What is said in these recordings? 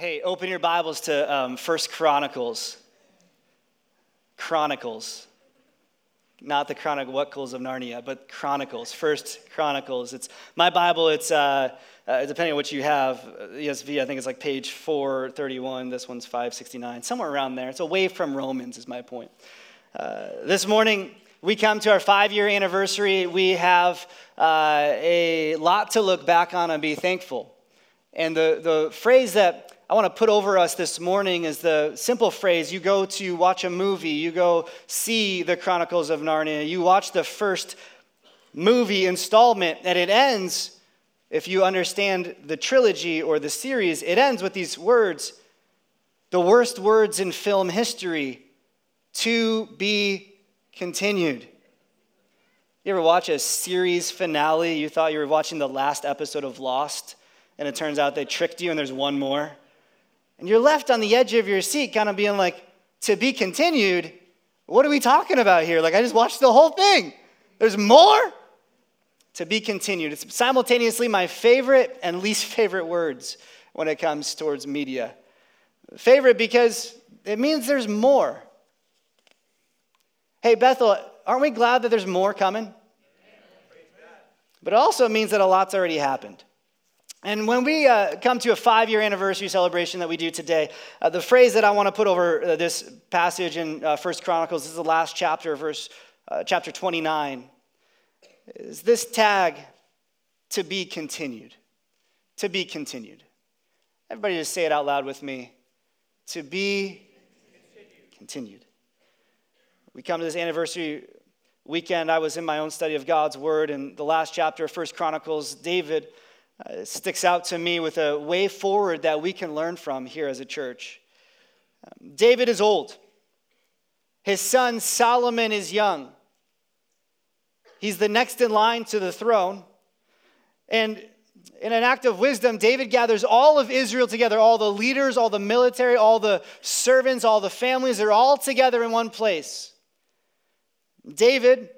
Hey, open your Bibles to um, First Chronicles. Chronicles. Not the chronic Whatcles of Narnia, but Chronicles. First Chronicles. It's my Bible. It's uh, uh, depending on what you have. ESV, I think it's like page 431. This one's 569, somewhere around there. It's away from Romans, is my point. Uh, this morning, we come to our five year anniversary. We have uh, a lot to look back on and be thankful. And the, the phrase that I want to put over us this morning is the simple phrase you go to watch a movie, you go see the Chronicles of Narnia, you watch the first movie installment, and it ends, if you understand the trilogy or the series, it ends with these words the worst words in film history to be continued. You ever watch a series finale? You thought you were watching the last episode of Lost, and it turns out they tricked you and there's one more? And you're left on the edge of your seat, kind of being like, to be continued. What are we talking about here? Like, I just watched the whole thing. There's more to be continued. It's simultaneously my favorite and least favorite words when it comes towards media. Favorite because it means there's more. Hey, Bethel, aren't we glad that there's more coming? But it also means that a lot's already happened. And when we uh, come to a five year anniversary celebration that we do today, uh, the phrase that I want to put over uh, this passage in uh, First Chronicles this is the last chapter, verse uh, chapter 29, is this tag to be continued. To be continued. Everybody just say it out loud with me. To be continued. continued. We come to this anniversary weekend. I was in my own study of God's word, and the last chapter of First Chronicles, David uh, sticks out to me with a way forward that we can learn from here as a church. Um, David is old, his son Solomon is young. He's the next in line to the throne. And in an act of wisdom, David gathers all of Israel together all the leaders, all the military, all the servants, all the families. They're all together in one place. David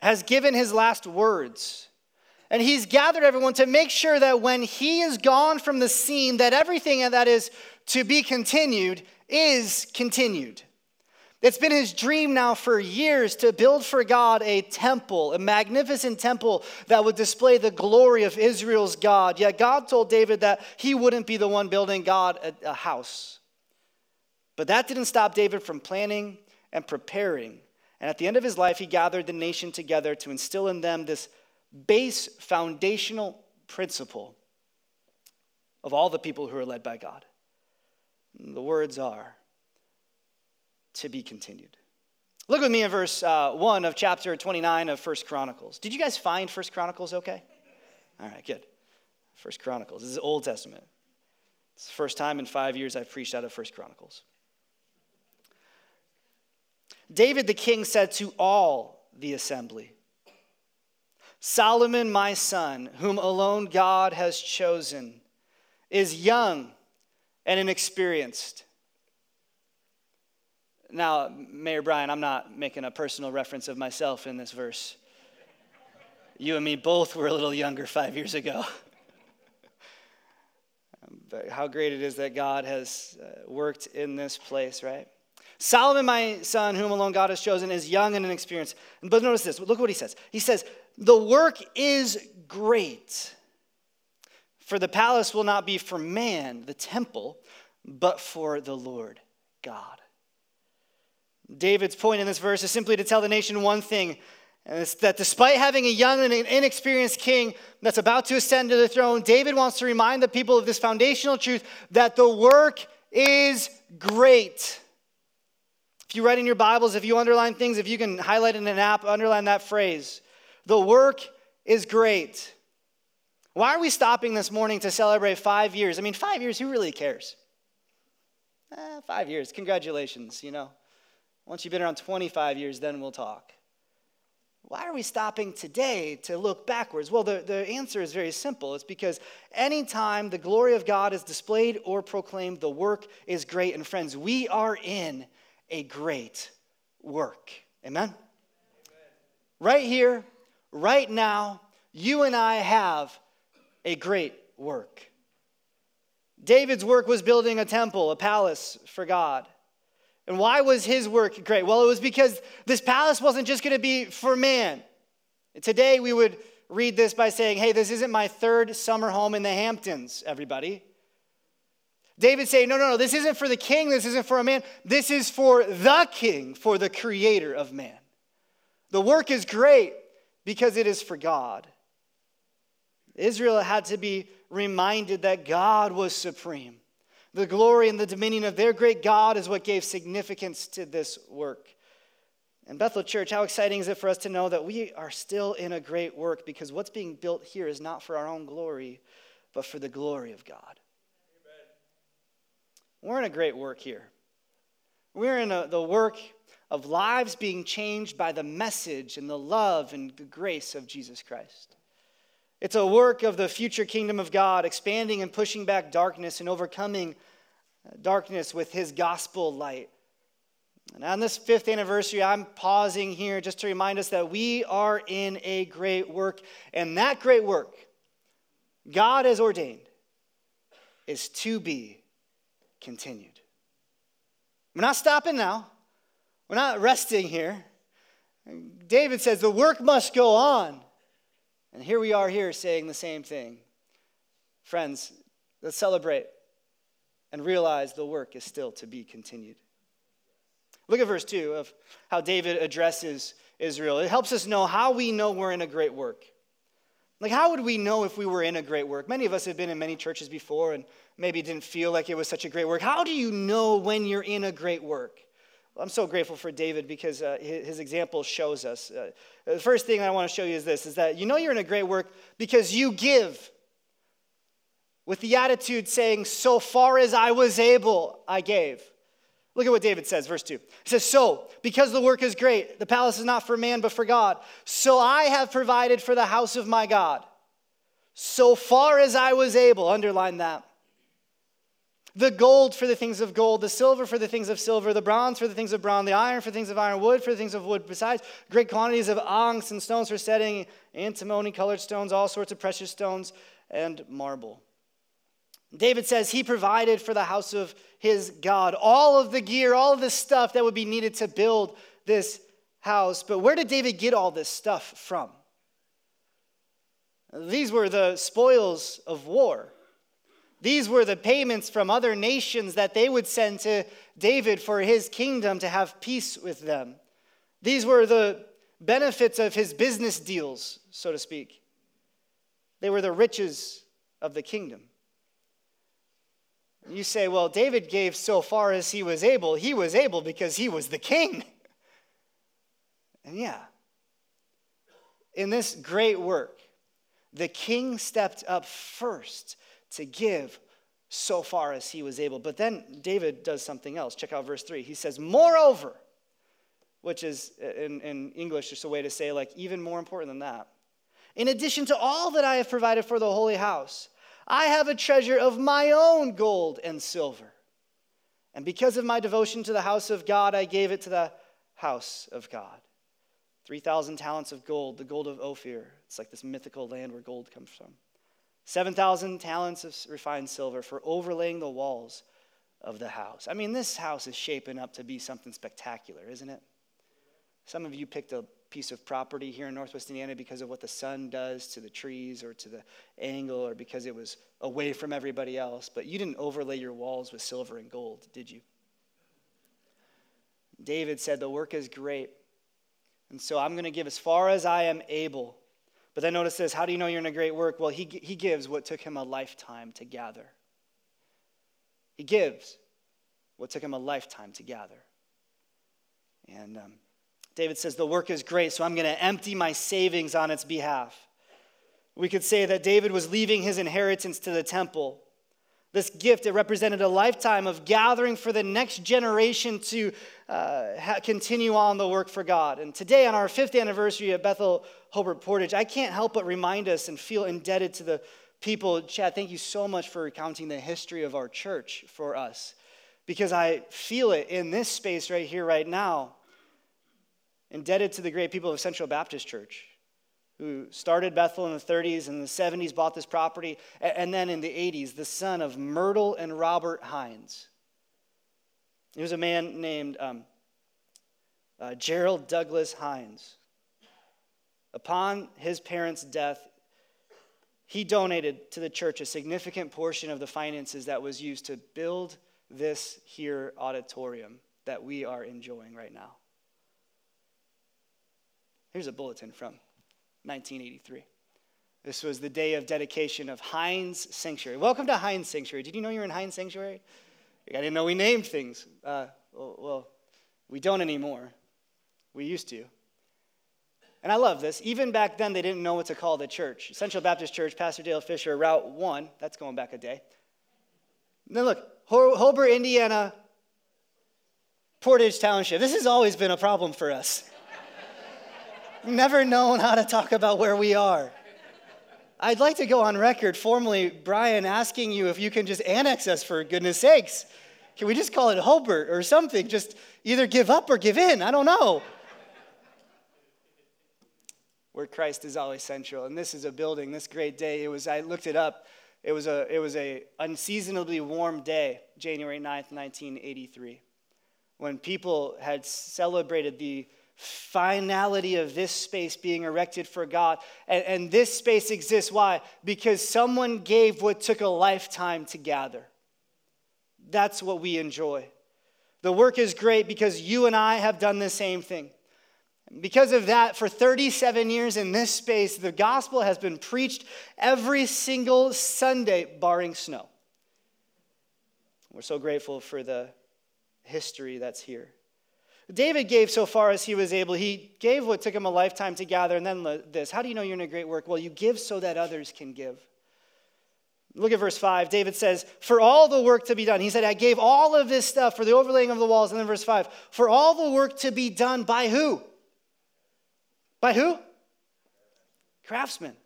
has given his last words and he's gathered everyone to make sure that when he is gone from the scene, that everything that is to be continued is continued. It's been his dream now for years to build for God a temple, a magnificent temple that would display the glory of Israel's God. Yet God told David that he wouldn't be the one building God a, house. But that didn't stop David from planning and preparing. And at the end of his life, he gathered the nation together to instill in them this base foundational principle of all the people who are led by God. The words are to be continued. Look with me in verse uh, 1 of chapter 29 of First Chronicles. Did you guys find First Chronicles okay? All right, good. First Chronicles. This is Old Testament. It's the first time in five years I've preached out of First Chronicles. David the king said to all the assembly, Solomon, my son, whom alone God has chosen, is young and inexperienced. Now, Mayor Brian, I'm not making a personal reference of myself in this verse. You and me both were a little younger five years ago. but how great it is that God has uh, worked in this place, right? Solomon, my son, whom alone God has chosen, is young and inexperienced. But notice this look what he says. He says, the work is great. For the palace will not be for man, the temple, but for the Lord God. David's point in this verse is simply to tell the nation one thing, and it's that despite having a young and inexperienced king that's about to ascend to the throne, David wants to remind the people of this foundational truth that the work is great. If you write in your Bibles, if you underline things, if you can highlight in an app, underline that phrase. The work is great. Why are we stopping this morning to celebrate five years? I mean, five years, who really cares? Eh, five years, congratulations, you know. Once you've been around 25 years, then we'll talk. Why are we stopping today to look backwards? Well, the, the answer is very simple. It's because anytime the glory of God is displayed or proclaimed, the work is great. And friends, we are in a great work. Amen? Amen. Right here, right now, you and I have a great work. David's work was building a temple, a palace for God. And why was his work great? Well, it was because this palace wasn't just going to be for man. Today, we would read this by saying, hey, this isn't my third summer home in the Hamptons, everybody. David saying, no, no, no, this isn't for the king, this isn't for a man, this is for the king, for the creator of man. The work is great because it is for God. Israel had to be reminded that God was supreme. The glory and the dominion of their great God is what gave significance to this work. And Bethel Church, how exciting is it for us to know that we are still in a great work because what's being built here is not for our own glory, but for the glory of God. Amen. We're in a great work here. We're in a, the work of lives being changed by the message and the love and the grace of Jesus Christ. It's a work of the future kingdom of God, expanding and pushing back darkness and overcoming uh, darkness with his gospel light. And on this fifth anniversary, I'm pausing here just to remind us that we are in a great work. And that great work, God has ordained, is to be continued. We're not stopping now, we're not resting here. David says the work must go on. And here we are here saying the same thing. Friends, let's celebrate and realize the work is still to be continued. Look at verse 2 of how David addresses Israel. It helps us know how we know we're in a great work. Like, how would we know if we were in a great work? Many of us have been in many churches before and maybe didn't feel like it was such a great work. How do you know when you're in a great work? I'm so grateful for David because uh, his, his, example shows us. Uh, the first thing I want to show you is this is that you know you're in a great work because you give with the attitude saying, So far as I was able, I gave. Look at what David says, verse 2. He says, So, because the work is great, the palace is not for man, but for God. So I have provided for the house of my God. So far as I was able, underline that. The gold for the things of gold, the silver for the things of silver, the bronze for the things of bronze, the iron for things of iron, wood for the things of wood, besides great quantities of onyx and stones for setting, antimony colored stones, all sorts of precious stones, and marble. David says he provided for the house of his God all of the gear, all of the stuff that would be needed to build this house. But where did David get all this stuff from? These were the spoils of war. These were the payments from other nations that they would send to David for his kingdom to have peace with them. These were the benefits of his business deals, so to speak. They were the riches of the kingdom. You say, well, David gave so far as he was able. He was able because he was the king. And yeah, in this great work, the king stepped up first to give so far as he was able. But then David does something else. Check out verse 3. He says, Moreover, which is uh, in, in English just a way to say, like, even more important than that. In addition to all that I have provided for the holy house, I have a treasure of my own gold and silver. And because of my devotion to the house of God, I gave it to the house of God. 3,000 talents of gold, the gold of Ophir. It's like this mythical land where gold comes from. 7,000 talents of refined silver for overlaying the walls of the house. I mean, this house is shaping up to be something spectacular, isn't it? Some of you picked a piece of property here in Northwest Indiana because of what the sun does to the trees or to the angle or because it was away from everybody else, but you didn't overlay your walls with silver and gold, did you? David said, The work is great, and so I'm going to give as far as I am able. But then notice this how do you know you're in a great work? Well, he, he gives what took him a lifetime to gather. He gives what took him a lifetime to gather. And um, David says, The work is great, so I'm going to empty my savings on its behalf. We could say that David was leaving his inheritance to the temple. This gift, it represented a lifetime of gathering for the next generation to uh, ha- continue on the work for God. And today, on our fifth anniversary at Bethel Hobart Portage, I can't help but remind us and feel indebted to the people. Chad, thank you so much for recounting the history of our church for us, because I feel it in this space right here, right now indebted to the great people of Central Baptist Church who started Bethel in the 30s and the 70s, bought this property, and then in the 80s, the son of Myrtle and Robert Hines. He was a man named um, uh, Gerald Douglas Hines. Upon his parents' death, he donated to the church a significant portion of the finances that was used to build this here auditorium that we are enjoying right now. Here's a bulletin from 1983. This was the day of dedication of Hines Sanctuary. Welcome to Hines Sanctuary. Did you know you're in Hines Sanctuary? I didn't know we named things. Uh, well, we don't anymore. We used to. And I love this. Even back then, they didn't know what to call the church. Central Baptist Church, Pastor Dale Fisher, Route 1. That's going back a day. And then look, Hobart, Indiana, Portage Township. This has always been a problem for us. Never known how to talk about where we are. I'd like to go on record formally, Brian, asking you if you can just annex us for goodness sakes. Can we just call it Hobart or something? Just either give up or give in. I don't know. Where Christ is always central. And this is a building, this great day. It was, I looked it up. It was a, it was a unseasonably warm day, January 9th, 1983, when people had celebrated the finality of this space being erected for God. And, and, this space exists. Why? Because someone gave what took a lifetime to gather. That's what we enjoy. The work is great because you and I have done the same thing. Because of that, for 37 years in this space, the gospel has been preached every single Sunday, barring snow. We're so grateful for the history that's here. David gave so far as he was able. He gave what took him a lifetime to gather, and then this. How do you know you're in a great work? Well, you give so that others can give. Look at verse 5. David says, For all the work to be done, he said, I gave all of this stuff for the overlaying of the walls. And then verse 5, for all the work to be done by who? By who? Craftsmen.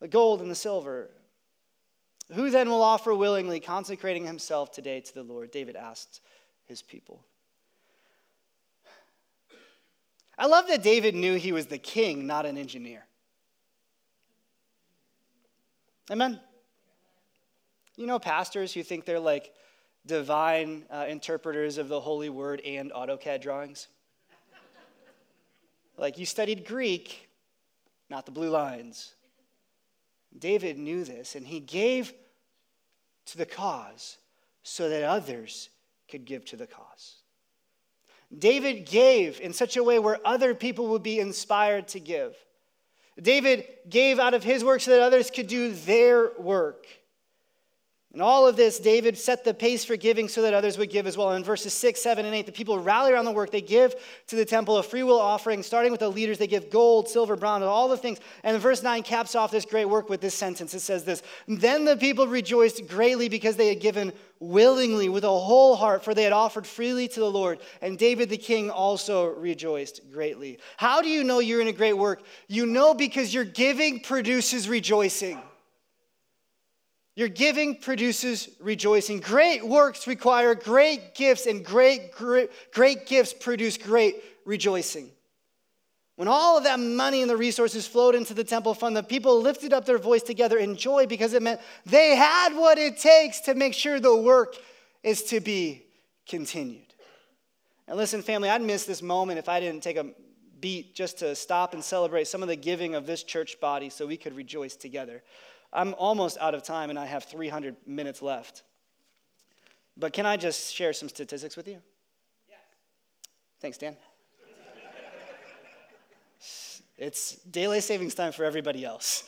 The gold and the silver. Who then will offer willingly, consecrating himself today to the Lord? David asked his people. I love that David knew he was the king, not an engineer. Amen. You know, pastors who think they're like divine uh, interpreters of the holy word and AutoCAD drawings? like you studied Greek, not the blue lines. David knew this, and he gave to the cause so that others could give to the cause. David gave in such a way where other people would be inspired to give. David gave out of his work so that others could do their work. And all of this, David set the pace for giving so that others would give as well. In verses 6, 7, and 8, the people rally around the work. They give to the temple a free will offering, starting with the leaders. They give gold, silver, bronze, all the things. And verse 9 caps off this great work with this sentence. It says this Then the people rejoiced greatly because they had given willingly with a whole heart, for they had offered freely to the Lord. And David the king also rejoiced greatly. How do you know you're in a great work? You know because your giving produces rejoicing. Your giving produces rejoicing. Great works require great gifts, and great, great, great gifts produce great rejoicing. When all of that money and the resources flowed into the temple fund, the people lifted up their voice together in joy because it meant they had what it takes to make sure the work is to be continued. And listen, family, I'd miss this moment if I didn't take a beat just to stop and celebrate some of the giving of this church body so we could rejoice together. I'm almost out of time and I have 300 minutes left. But can I just share some statistics with you? Yes. Thanks, Dan. it's daylight savings time for everybody else.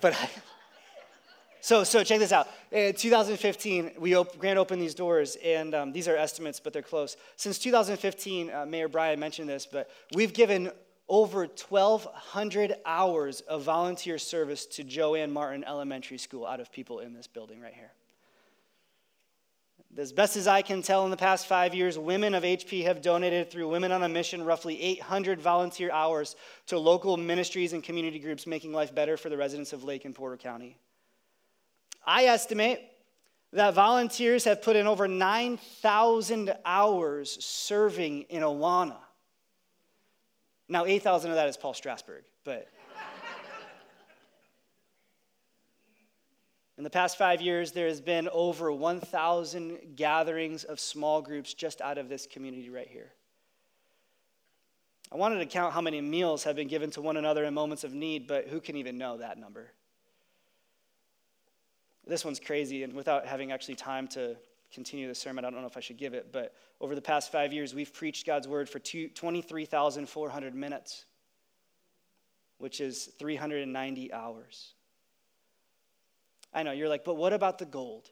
but I, so, so check this out. In 2015, we op- grand opened these doors, and um, these are estimates, but they're close. Since 2015, uh, Mayor Brian mentioned this, but we've given over 1,200 hours of volunteer service to Joanne Martin Elementary School out of people in this building right here. As best as I can tell, in the past five years, women of HP have donated through Women on a Mission roughly 800 volunteer hours to local ministries and community groups, making life better for the residents of Lake and Porter County. I estimate that volunteers have put in over 9,000 hours serving in Awana Now, 8,000 of that is Paul Strasberg, but. In the past five years, there has been over 1,000 gatherings of small groups just out of this community right here. I wanted to count how many meals have been given to one another in moments of need, but who can even know that number? This one's crazy, and without having actually time to continue the sermon, I don't know if I should give it, but over the past five years, we've preached God's word for 23,400 minutes, which is 390 hours. I know, you're like, but what about the gold?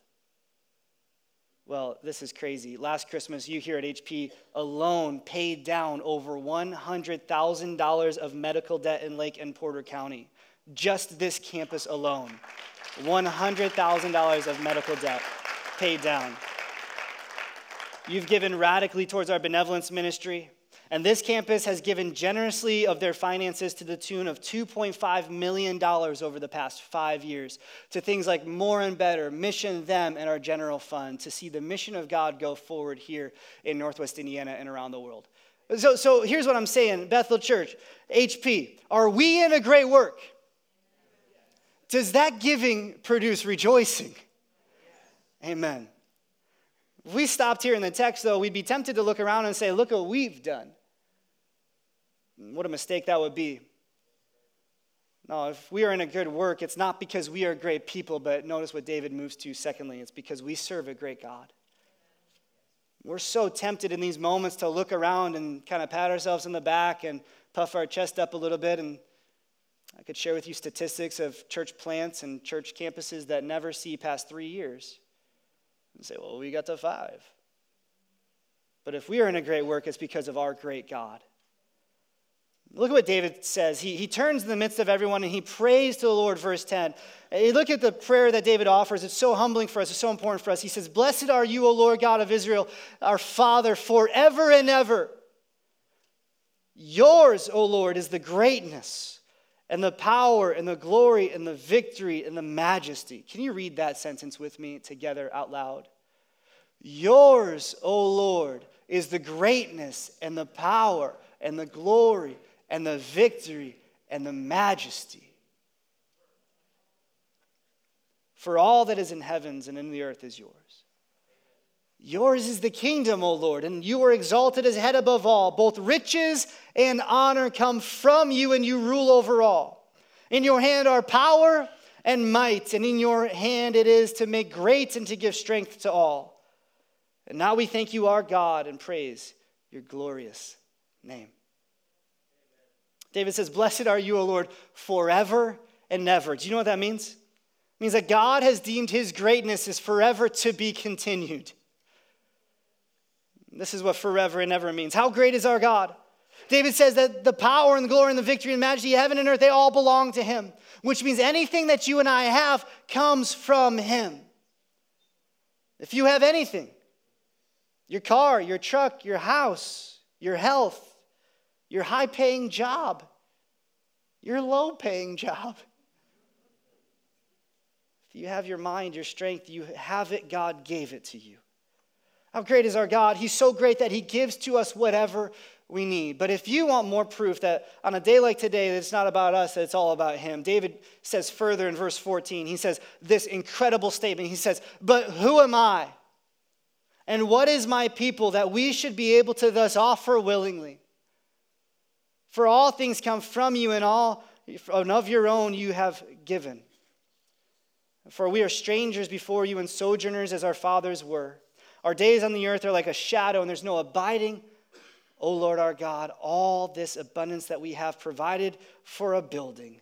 Well, this is crazy. Last Christmas, you here at HP alone paid down over $100,000 of medical debt in Lake and Porter County. Just this campus alone. $100,000 of medical debt paid down. You've given radically towards our benevolence ministry. And this campus has given generously of their finances to the tune of $2.5 million over the past five years to things like More and Better, Mission Them, and our general fund to see the mission of God go forward here in Northwest Indiana and around the world. So, so here's what I'm saying Bethel Church, HP, are we in a great work? Does that giving produce rejoicing? Amen. If we stopped here in the text, though, we'd be tempted to look around and say, Look what we've done. Hmm, what a mistake that would be. No, if we are in a good work, it's not because we are great people, but notice what David moves to secondly. It's because we serve a great God. We're so tempted in these moments to look around and kind of pat ourselves in the back and puff our chest up a little bit. And I could share with you statistics of church plants and church campuses that never see past three years and say, well, we got to five. But if we are in a great work, it's because of our great God. Look at what David says. He, he turns in the midst of everyone and he prays to the Lord, verse 10. And look at the prayer that David offers. It's so humbling for us, it's so important for us. He says, Blessed are you, O Lord God of Israel, our Father, forever and ever. Yours, O Lord, is the greatness and the power and the glory and the victory and the majesty. Can you read that sentence with me together out loud? Yours, O Lord, is the greatness and the power and the glory and the victory and the majesty. For all that is in heavens and in the earth is yours. Yours is the kingdom, O Lord, and you are exalted as head above all. Both riches and honor come from you, and you rule over all. In your hand are power and might, and in your hand it is to make great and to give strength to all. And now we thank you, our God, and praise your glorious name. David says, Blessed are you, O Lord, forever and ever. Do you know what that means? It means that God has deemed his greatness is forever to be continued. This is what forever and ever means. How great is our God? David says that the power and the glory and the victory and majesty of heaven and earth, they all belong to him, which means anything that you and I have comes from him. If you have anything, your car, your truck, your house, your health, your high paying job, your low paying job, if you have your mind, your strength, you have it, God gave it to you. How great is our God? He's so great that He gives to us whatever we need. But if you want more proof that on a day like today, that it's not about us, that it's all about Him, David says further in verse 14, he says this incredible statement. He says, But who am I? And what is my people that we should be able to thus offer willingly? For all things come from you, and all and of your own you have given. For we are strangers before you and sojourners as our fathers were. Our days on the earth are like a shadow, and there's no abiding. O Lord our God, all this abundance that we have provided for a building,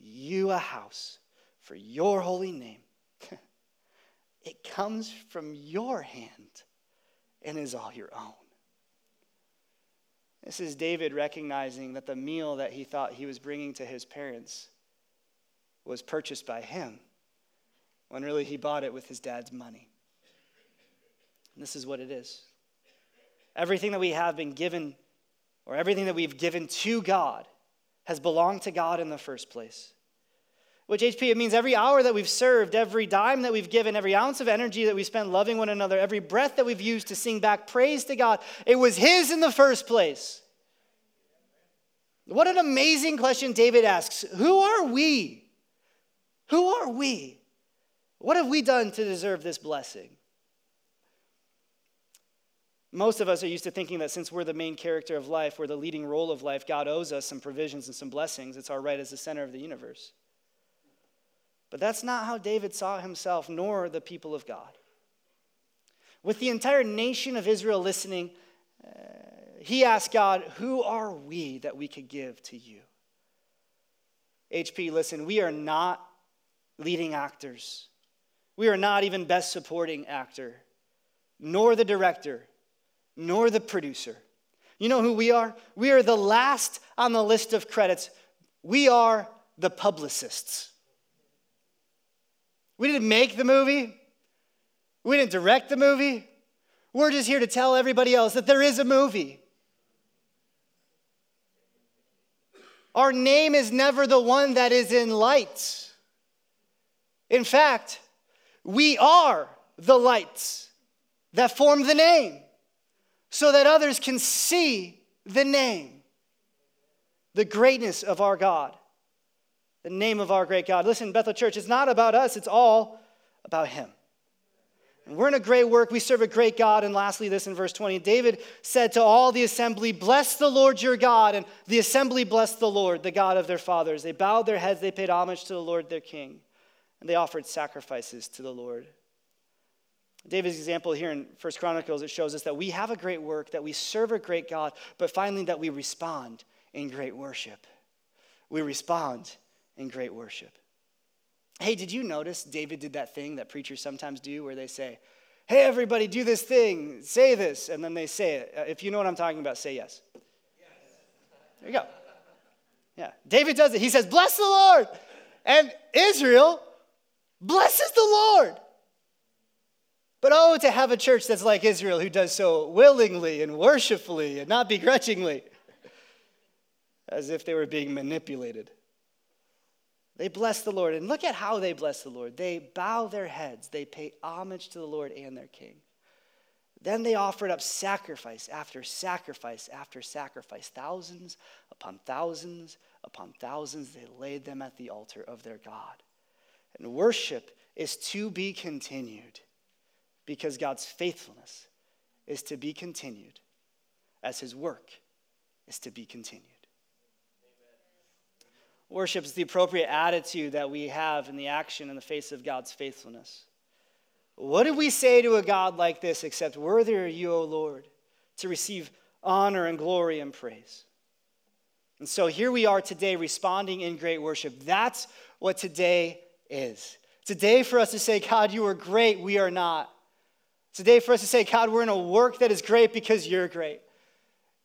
you a house for your holy name. it comes from your hand and is all your own. This is David recognizing that the meal that he thought he was bringing to his parents was purchased by him, when really he bought it with his dad's money. And this is what it is. Everything that we have been given, or everything that we've given to God, has belonged to God in the first place. Which HP, it means every hour that we've served, every dime that we've given, every ounce of energy that we spent loving one another, every breath that we've used to sing back praise to God, it was His in the first place. What an amazing question David asks. Who are we? Who are we? What have we done to deserve this blessing? Most of us are used to thinking that since we're the main character of life, we're the leading role of life, God owes us some provisions and some blessings. It's our right as the center of the universe. But that's not how David saw himself, nor the people of God. With the entire nation of Israel listening, uh, he asked God, Who are we that we could give to you? HP, listen, we are not leading actors. We are not even best supporting actor, nor the director, nor the producer. You know who we are? We are the last on the list of credits. We are the publicists. We didn't make the movie, we didn't direct the movie. We're just here to tell everybody else that there is a movie. Our name is never the one that is in lights. In fact, we are the lights that form the name so that others can see the name, the greatness of our God, the name of our great God. Listen, Bethel Church, it's not about us, it's all about Him. And we're in a great work. We serve a great God. And lastly, this in verse 20 David said to all the assembly, Bless the Lord your God. And the assembly blessed the Lord, the God of their fathers. They bowed their heads, they paid homage to the Lord their king, and they offered sacrifices to the Lord. David's example here in First Chronicles, it shows us that we have a great work, that we serve a great God, but finally that we respond in great worship. We respond in great worship. Hey, did you notice David did that thing that preachers sometimes do where they say, Hey, everybody, do this thing, say this, and then they say it. Uh, if you know what I'm talking about, say yes. yes. There you go. Yeah. David does it. He says, Bless the Lord. And Israel blesses the Lord. But oh, to have a church that's like Israel who does so willingly and worshipfully and not begrudgingly, as if they were being manipulated. They bless the Lord. And look at how they bless the Lord. They bow their heads, they pay homage to the Lord and their king. Then they offered up sacrifice after sacrifice after sacrifice, thousands upon thousands upon thousands. They laid them at the altar of their God. And worship is to be continued because God's faithfulness is to be continued as his work is to be continued. Worship is the appropriate attitude that we have in the action in the face of God's faithfulness. What do we say to a God like this except, Worthy are you, O Lord, to receive honor and glory and praise? And so here we are today responding in great worship. That's what today is. Today for us to say, God, you are great, we are not. Today for us to say, God, we're in a work that is great because you're great.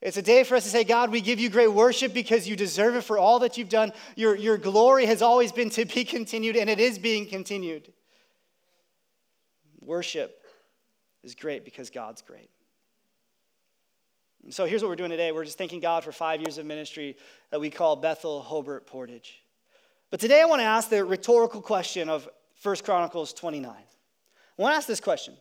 It's a day for us to say, God, we give you great worship because you deserve it for all that you've done. Your, your glory has always been to be continued, and it is being continued. Worship is great because God's great. And so here's what we're doing today. We're just thanking God for five years of ministry that we call Bethel Hobart Portage. But today I want to ask the rhetorical question of 1 Chronicles 29. I want to ask this question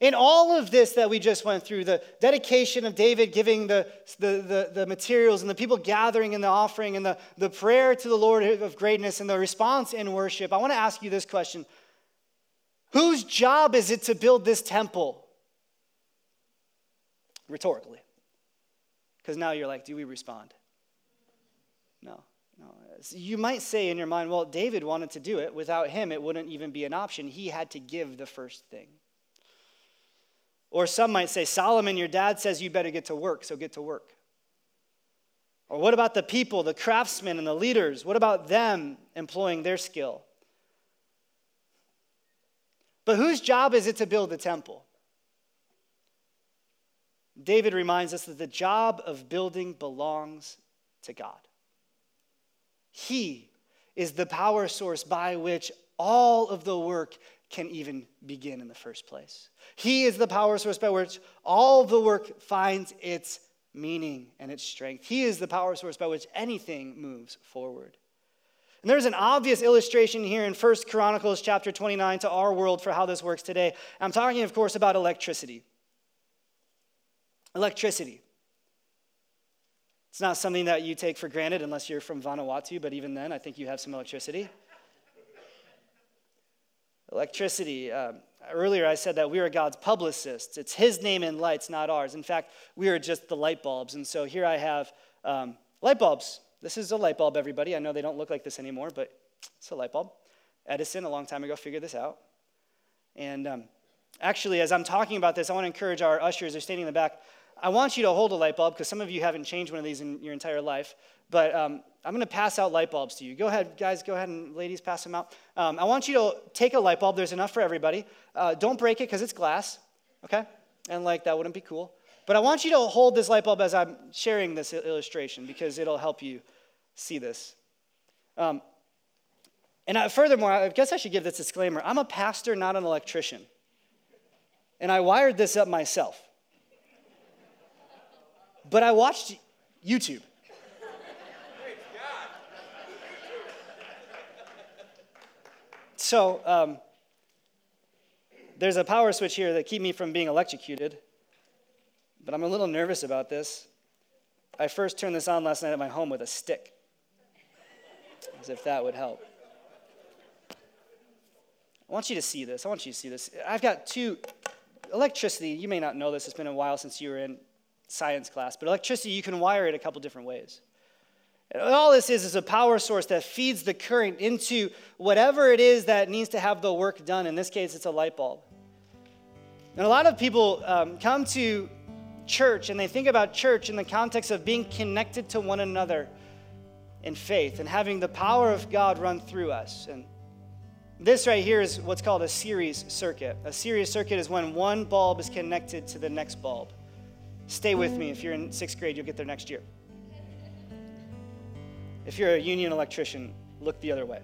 in all of this that we just went through, the dedication of David giving the, the, the, the, materials and the people gathering and the offering and the, the prayer to the Lord of greatness and the response in worship, I want to ask you this question Whose job is it to build this temple? Rhetorically. Because now you're like, do we respond? No. No. You might say in your mind, well, David wanted to do it. Without him, it wouldn't even be an option. He had to give the first thing. Or some might say, Solomon, your dad says you better get to work, so get to work. Or what about the people, the craftsmen and the leaders? What about them employing their skill? But whose job is it to build the temple? David reminds us that the job of building belongs to God. He is the power source by which all of the work can even begin in the first place. He is the power source by which all the work finds its meaning and its strength. He is the power source by which anything moves forward. And there's an obvious illustration here in 1 Chronicles chapter 29 to our world for how this works today. I'm talking, of course, about electricity. Electricity. It's not something that you take for granted unless you're from Vanuatu, but even then, I think you have some electricity. Electricity. Uh, earlier, I said that we are God's publicists. It's His name in lights, not ours. In fact, we are just the light bulbs. And so here I have um, light bulbs. This is a light bulb, everybody. I know they don't look like this anymore, but it's a light bulb. Edison, a long time ago, figured this out. And um, actually, as I'm talking about this, I want to encourage our ushers, they're standing in the back. I want you to hold a light bulb because some of you haven't changed one of these in your entire life. But um, I'm going to pass out light bulbs to you. Go ahead, guys, go ahead and ladies, pass them out. Um, I want you to take a light bulb. There's enough for everybody. Uh, don't break it because it's glass, okay? And like, that wouldn't be cool. But I want you to hold this light bulb as I'm sharing this illustration because it'll help you see this. Um, and I, furthermore, I guess I should give this disclaimer I'm a pastor, not an electrician. And I wired this up myself. But I watched YouTube. So um, there's a power switch here that keep me from being electrocuted, but I'm a little nervous about this. I first turned this on last night at my home with a stick, as if that would help. I want you to see this. I want you to see this. I've got two electricity. You may not know this. It's been a while since you were in science class, but electricity, you can wire it a couple different ways. And all this is is a power source that feeds the current into whatever it is that needs to have the work done. In this case, it's a light bulb. And a lot of people um, come to church and they think about church in the context of being connected to one another in faith and having the power of God run through us. And this right here is what's called a series circuit. A series circuit is when one bulb is connected to the next bulb. Stay with me. If you're in sixth grade, you'll get there next year. If you're a union electrician, look the other way.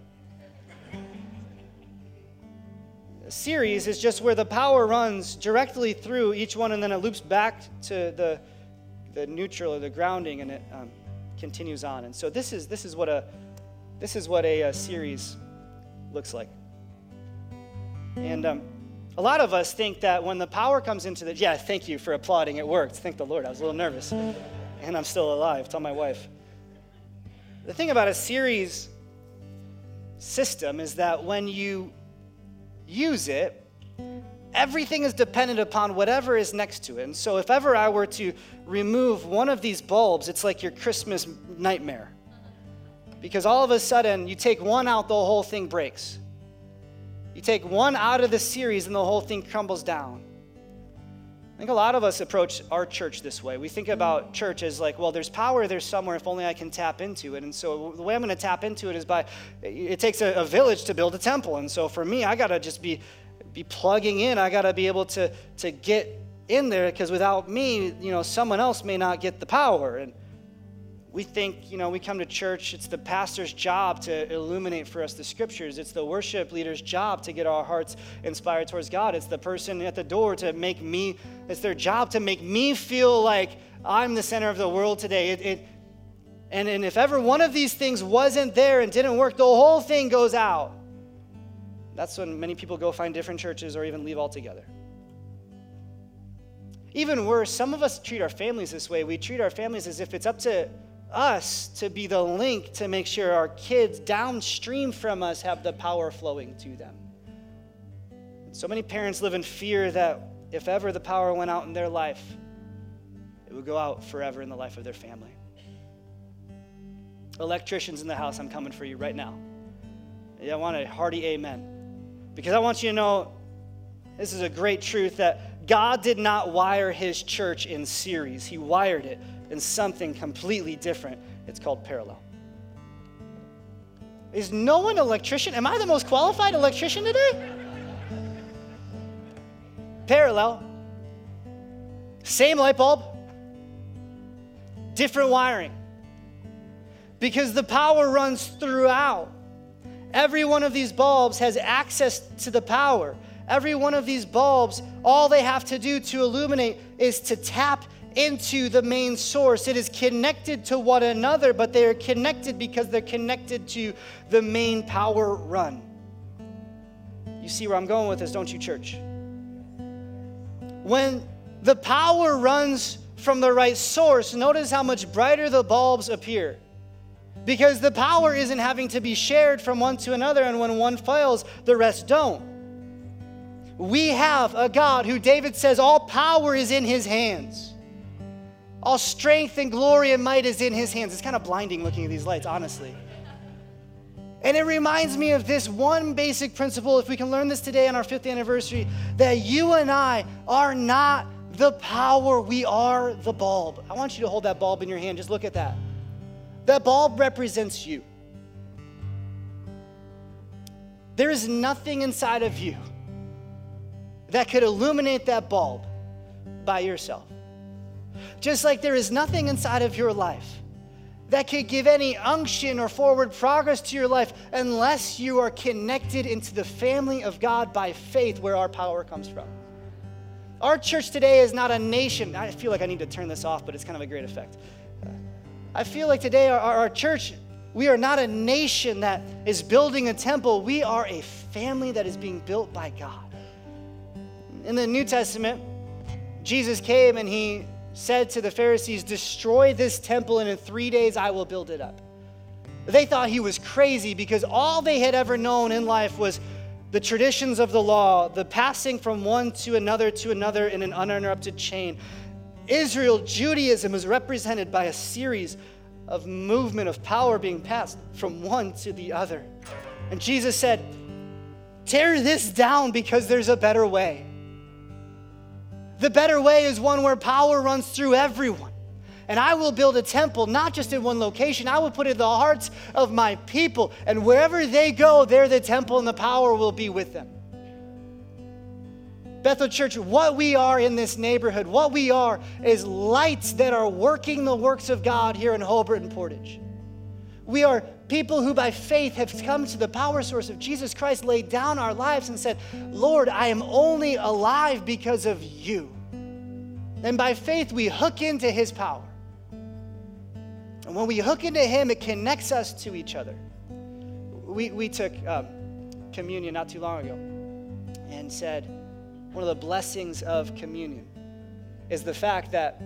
A series is just where the power runs directly through each one and then it loops back to the, the neutral or the grounding and it um, continues on. And so this is, this is what, a, this is what a, a series looks like. And um, a lot of us think that when the power comes into the, yeah, thank you for applauding, it worked. Thank the Lord. I was a little nervous. And I'm still alive. Tell my wife. The thing about a series system is that when you use it, everything is dependent upon whatever is next to it. And so if ever I were to remove one of these bulbs, it's like your Christmas nightmare. Because all of a sudden, you take one out, the whole thing breaks. You take one out of the series, and the whole thing crumbles down. I think a lot of us approach our church this way. We think about church as like, well, there's power there somewhere if only I can tap into it. And so the way I'm going to tap into it is by, it takes a, a village to build a temple. And so for me, I got to just be, be plugging in. I got to be able to, to get in there because without me, you know, someone else may not get the power. And we think, you know, we come to church, it's the pastor's job to illuminate for us the scriptures. It's the worship leader's job to get our hearts inspired towards God. It's the person at the door to make me, it's their job to make me feel like I'm the center of the world today. It, it, and, and if ever one of these things wasn't there and didn't work, the whole thing goes out. That's when many people go find different churches or even leave altogether. Even worse, some of us treat our families this way. We treat our families as if it's up to us to be the link to make sure our kids downstream from us have the power flowing to them. So many parents live in fear that if ever the power went out in their life, it would go out forever in the life of their family. Electricians in the house, I'm coming for you right now. I want a hearty amen. Because I want you to know this is a great truth that God did not wire his church in series, He wired it in something completely different. It's called parallel. Is no one electrician? Am I the most qualified electrician today? Parallel. Same light bulb, different wiring. Because the power runs throughout. Every one of these bulbs has access to the power. Every one of these bulbs, all they have to do to illuminate is to tap into the main source. It is connected to one another, but they are connected because they're connected to the main power run. You see where I'm going with this, don't you, church? When the power runs from the right source, notice how much brighter the bulbs appear. Because the power isn't having to be shared from one to another, and when one fails, the rest don't. We have a God who David says all power is in his hands. All strength and glory and might is in his hands. It's kind of blinding looking at these lights, honestly. And it reminds me of this one basic principle, if we can learn this today on our fifth anniversary, that you and I are not the power, we are the bulb. I want you to hold that bulb in your hand. Just look at that. That bulb represents you. There is nothing inside of you that could illuminate that bulb by yourself. Just like there is nothing inside of your life that could give any unction or forward progress to your life unless you are connected into the family of God by faith, where our power comes from. Our church today is not a nation. I feel like I need to turn this off, but it's kind of a great effect. I feel like today our, our church, we are not a nation that is building a temple. We are a family that is being built by God. In the New Testament, Jesus came and he said to the Pharisees, Destroy this temple, and in three days I will build it up. They thought he was crazy because all they had ever known in life was the traditions of the law, the passing from one to another to another in an uninterrupted chain. Israel, Judaism was represented by a series of movement of power being passed from one to the other. And Jesus said, Tear this down because there's a better way. The better way is one where power runs through everyone. And I will build a temple, not just in one location. I will put it in the hearts of my people. And wherever they go, there the temple and the power will be with them. Bethel Church, what we are in this neighborhood, what we are is lights that are working the works of God here in Hobart and Portage. We are people who by faith have come to the power source of Jesus Christ, laid down our lives and said, Lord, I am only alive because of you. And by faith, we hook into his power. And when we hook into him, it connects us to each other. We, we took um, communion not too long ago and said one of the blessings of communion is the fact that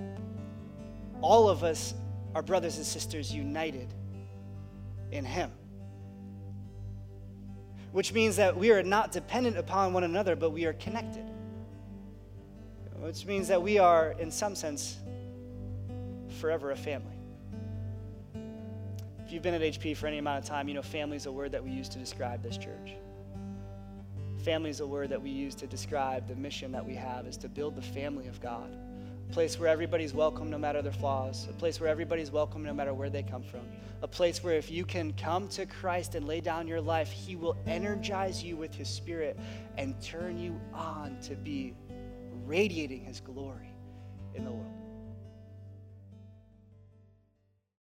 all of us are brothers and sisters united in Him. Which means that we are not dependent upon one another, but we are connected. Which means that we are, in some sense, forever a family. If you've been at HP for any amount of time, you know family is a word that we use to describe this church. Family is a word that we use to describe the mission that we have is to build the family of God a place where everybody's welcome no matter their flaws, a place where everybody's welcome no matter where they come from, a place where if you can come to Christ and lay down your life, He will energize you with His Spirit and turn you on to be radiating His glory in the world.